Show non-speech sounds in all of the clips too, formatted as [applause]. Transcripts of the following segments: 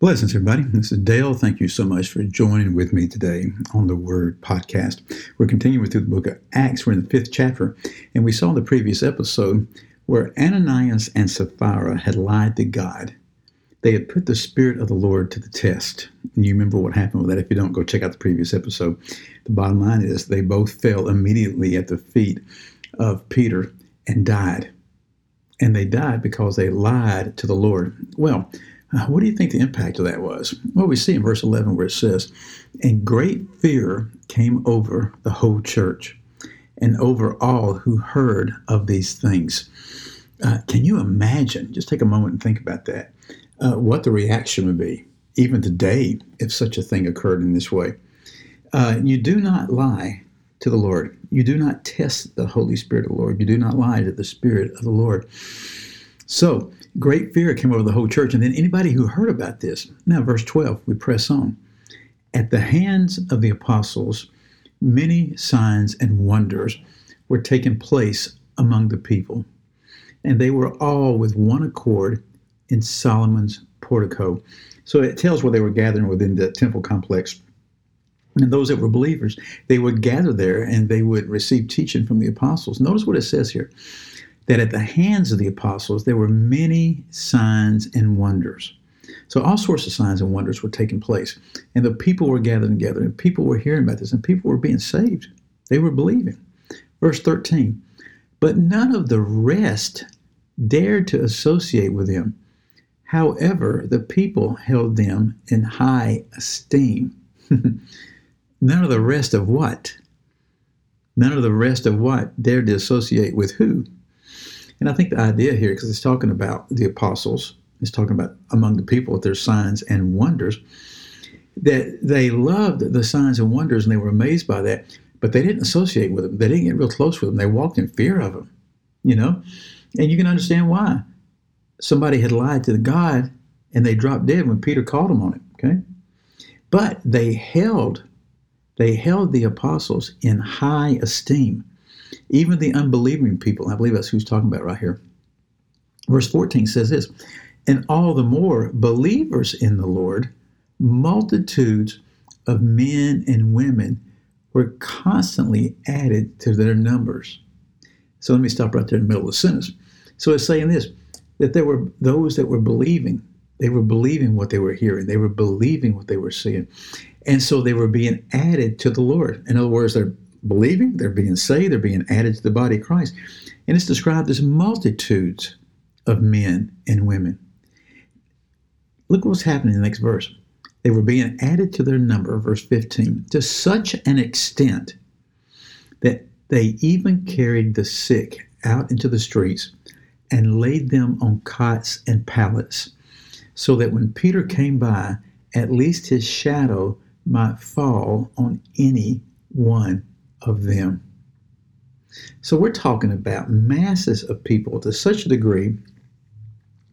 Blessings, everybody. This is Dale. Thank you so much for joining with me today on the Word Podcast. We're continuing through the book of Acts. We're in the fifth chapter, and we saw in the previous episode where Ananias and Sapphira had lied to God. They had put the Spirit of the Lord to the test. And you remember what happened with that. If you don't, go check out the previous episode. The bottom line is they both fell immediately at the feet of Peter and died. And they died because they lied to the Lord. Well, what do you think the impact of that was? Well, we see in verse 11 where it says, And great fear came over the whole church and over all who heard of these things. Uh, can you imagine? Just take a moment and think about that. Uh, what the reaction would be, even today, if such a thing occurred in this way. Uh, you do not lie to the Lord. You do not test the Holy Spirit of the Lord. You do not lie to the Spirit of the Lord. So, great fear came over the whole church. And then anybody who heard about this, now, verse 12, we press on. At the hands of the apostles, many signs and wonders were taking place among the people. And they were all with one accord in Solomon's portico. So it tells where they were gathering within the temple complex. And those that were believers, they would gather there and they would receive teaching from the apostles. Notice what it says here that at the hands of the apostles there were many signs and wonders. So all sorts of signs and wonders were taking place. And the people were gathering together, and people were hearing about this, and people were being saved. They were believing. Verse 13 But none of the rest dared to associate with them. However, the people held them in high esteem. [laughs] none of the rest of what? None of the rest of what dared to associate with who? And I think the idea here, because it's talking about the apostles, it's talking about among the people with their signs and wonders, that they loved the signs and wonders and they were amazed by that, but they didn't associate with them. They didn't get real close with them. They walked in fear of them, you know? And you can understand why. Somebody had lied to the God and they dropped dead when Peter called them on it, okay? But they held, they held the apostles in high esteem. Even the unbelieving people, I believe that's who's talking about right here. Verse 14 says this, and all the more believers in the Lord, multitudes of men and women were constantly added to their numbers. So let me stop right there in the middle of the sentence. So it's saying this that there were those that were believing. They were believing what they were hearing. They were believing what they were seeing. And so they were being added to the Lord. In other words, they're believing, they're being saved, they're being added to the body of Christ. And it's described as multitudes of men and women. Look what's happening in the next verse. They were being added to their number, verse 15, to such an extent that they even carried the sick out into the streets and laid them on cots and pallets, so that when Peter came by, at least his shadow might fall on any one of them. So we're talking about masses of people to such a degree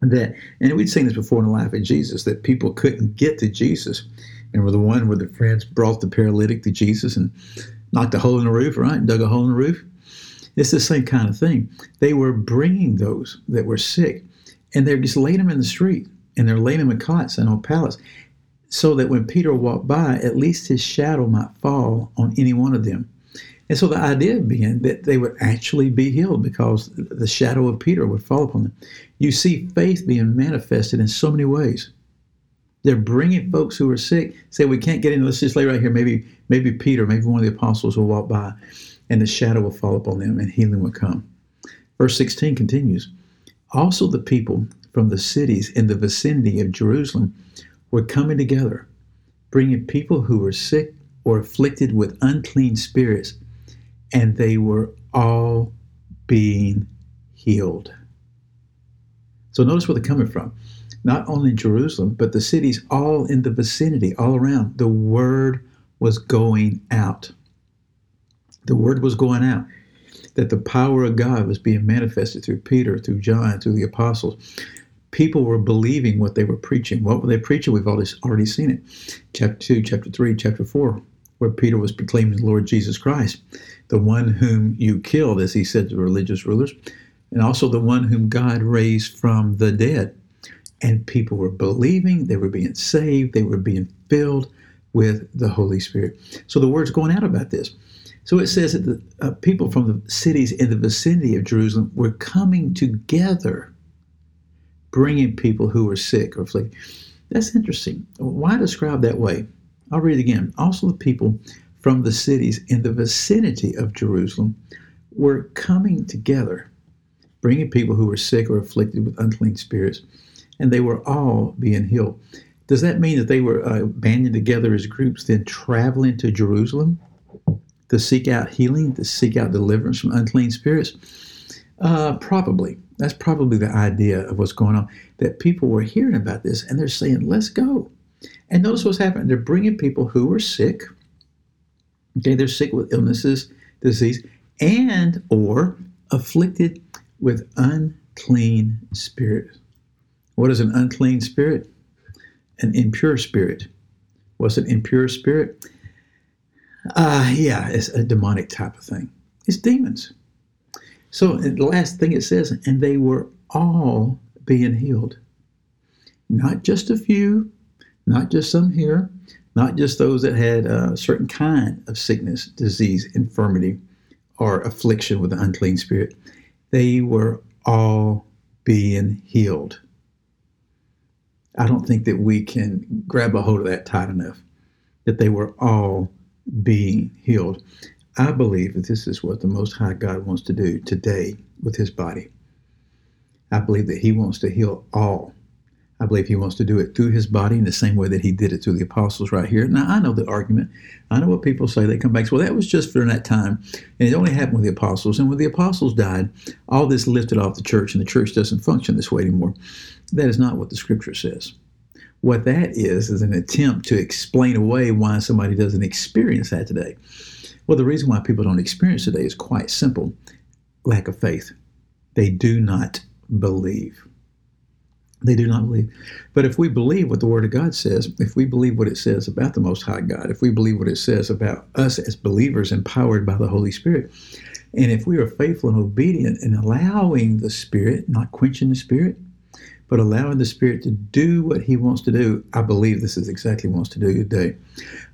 that, and we'd seen this before in the life of Jesus, that people couldn't get to Jesus. Remember the one where the friends brought the paralytic to Jesus and knocked a hole in the roof, right? Dug a hole in the roof. It's the same kind of thing. They were bringing those that were sick, and they're just laying them in the street, and they're laying them in cots and on pallets, so that when Peter walked by, at least his shadow might fall on any one of them. And so the idea being that they would actually be healed because the shadow of Peter would fall upon them. You see faith being manifested in so many ways. They're bringing folks who are sick, say, we can't get in, let's just lay right here. Maybe, maybe Peter, maybe one of the apostles will walk by and the shadow will fall upon them and healing will come. Verse 16 continues Also, the people from the cities in the vicinity of Jerusalem were coming together, bringing people who were sick or afflicted with unclean spirits and they were all being healed. So notice where they're coming from. Not only Jerusalem, but the cities all in the vicinity, all around. The word was going out. The word was going out. that the power of God was being manifested through Peter, through John, through the apostles. People were believing what they were preaching. What were they preaching? We've already, already seen it. Chapter 2, chapter 3, chapter 4, where Peter was proclaiming the Lord Jesus Christ, the one whom you killed, as he said to religious rulers, and also the one whom God raised from the dead. And people were believing, they were being saved, they were being filled with the Holy Spirit. So the word's going out about this. So it says that the uh, people from the cities in the vicinity of Jerusalem were coming together, bringing people who were sick or afflicted. That's interesting. Why describe that way? I'll read it again. Also, the people from the cities in the vicinity of Jerusalem were coming together, bringing people who were sick or afflicted with unclean spirits, and they were all being healed. Does that mean that they were uh, banding together as groups, then traveling to Jerusalem to seek out healing, to seek out deliverance from unclean spirits? Uh, probably. That's probably the idea of what's going on. That people were hearing about this and they're saying, let's go. And notice what's happening. They're bringing people who are sick. Okay, they're sick with illnesses, disease, and or afflicted with unclean spirits. What is an unclean spirit? An impure spirit. What's an impure spirit? Uh, yeah, it's a demonic type of thing. It's demons. So the last thing it says, and they were all being healed. Not just a few, not just some here, not just those that had a certain kind of sickness, disease, infirmity, or affliction with an unclean spirit. They were all being healed. I don't think that we can grab a hold of that tight enough, that they were all being healed. I believe that this is what the Most High God wants to do today with His body. I believe that He wants to heal all. I believe He wants to do it through His body in the same way that He did it through the apostles right here. Now, I know the argument. I know what people say. They come back and say, well, that was just during that time. And it only happened with the apostles. And when the apostles died, all this lifted off the church, and the church doesn't function this way anymore. That is not what the scripture says. What that is, is an attempt to explain away why somebody doesn't experience that today. Well, the reason why people don't experience today is quite simple lack of faith. They do not believe. They do not believe. But if we believe what the Word of God says, if we believe what it says about the Most High God, if we believe what it says about us as believers empowered by the Holy Spirit, and if we are faithful and obedient in allowing the Spirit, not quenching the Spirit, but allowing the Spirit to do what He wants to do, I believe this is exactly what He wants to do today.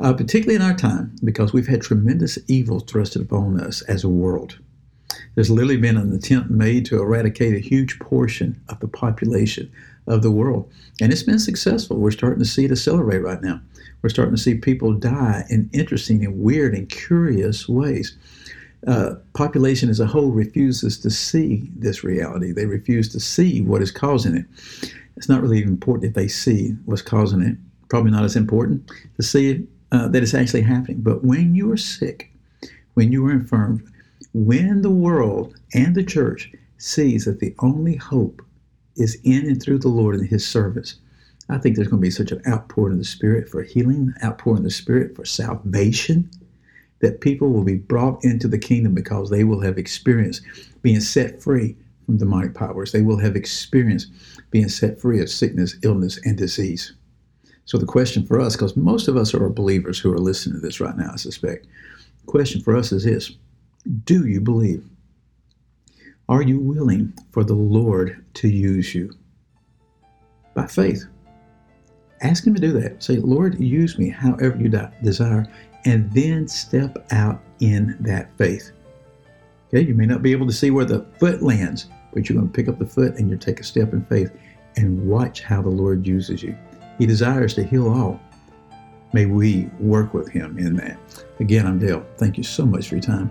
Uh, particularly in our time, because we've had tremendous evil thrusted upon us as a world. There's literally been an attempt made to eradicate a huge portion of the population of the world. And it's been successful. We're starting to see it accelerate right now. We're starting to see people die in interesting and weird and curious ways uh, population as a whole refuses to see this reality. They refuse to see what is causing it. It's not really important if they see what's causing it. Probably not as important to see uh, that it's actually happening. But when you are sick, when you are infirm, when the world and the church sees that the only hope is in and through the Lord and His service, I think there's going to be such an outpouring of the Spirit for healing, outpouring of the Spirit for salvation that people will be brought into the kingdom because they will have experienced being set free from demonic powers. They will have experienced being set free of sickness, illness, and disease. So the question for us, because most of us are believers who are listening to this right now, I suspect. The question for us is this Do you believe? Are you willing for the Lord to use you? By faith. Ask Him to do that. Say, Lord, use me however you desire and then step out in that faith. Okay, you may not be able to see where the foot lands, but you're going to pick up the foot and you take a step in faith and watch how the Lord uses you. He desires to heal all. May we work with Him in that. Again, I'm Dale. Thank you so much for your time.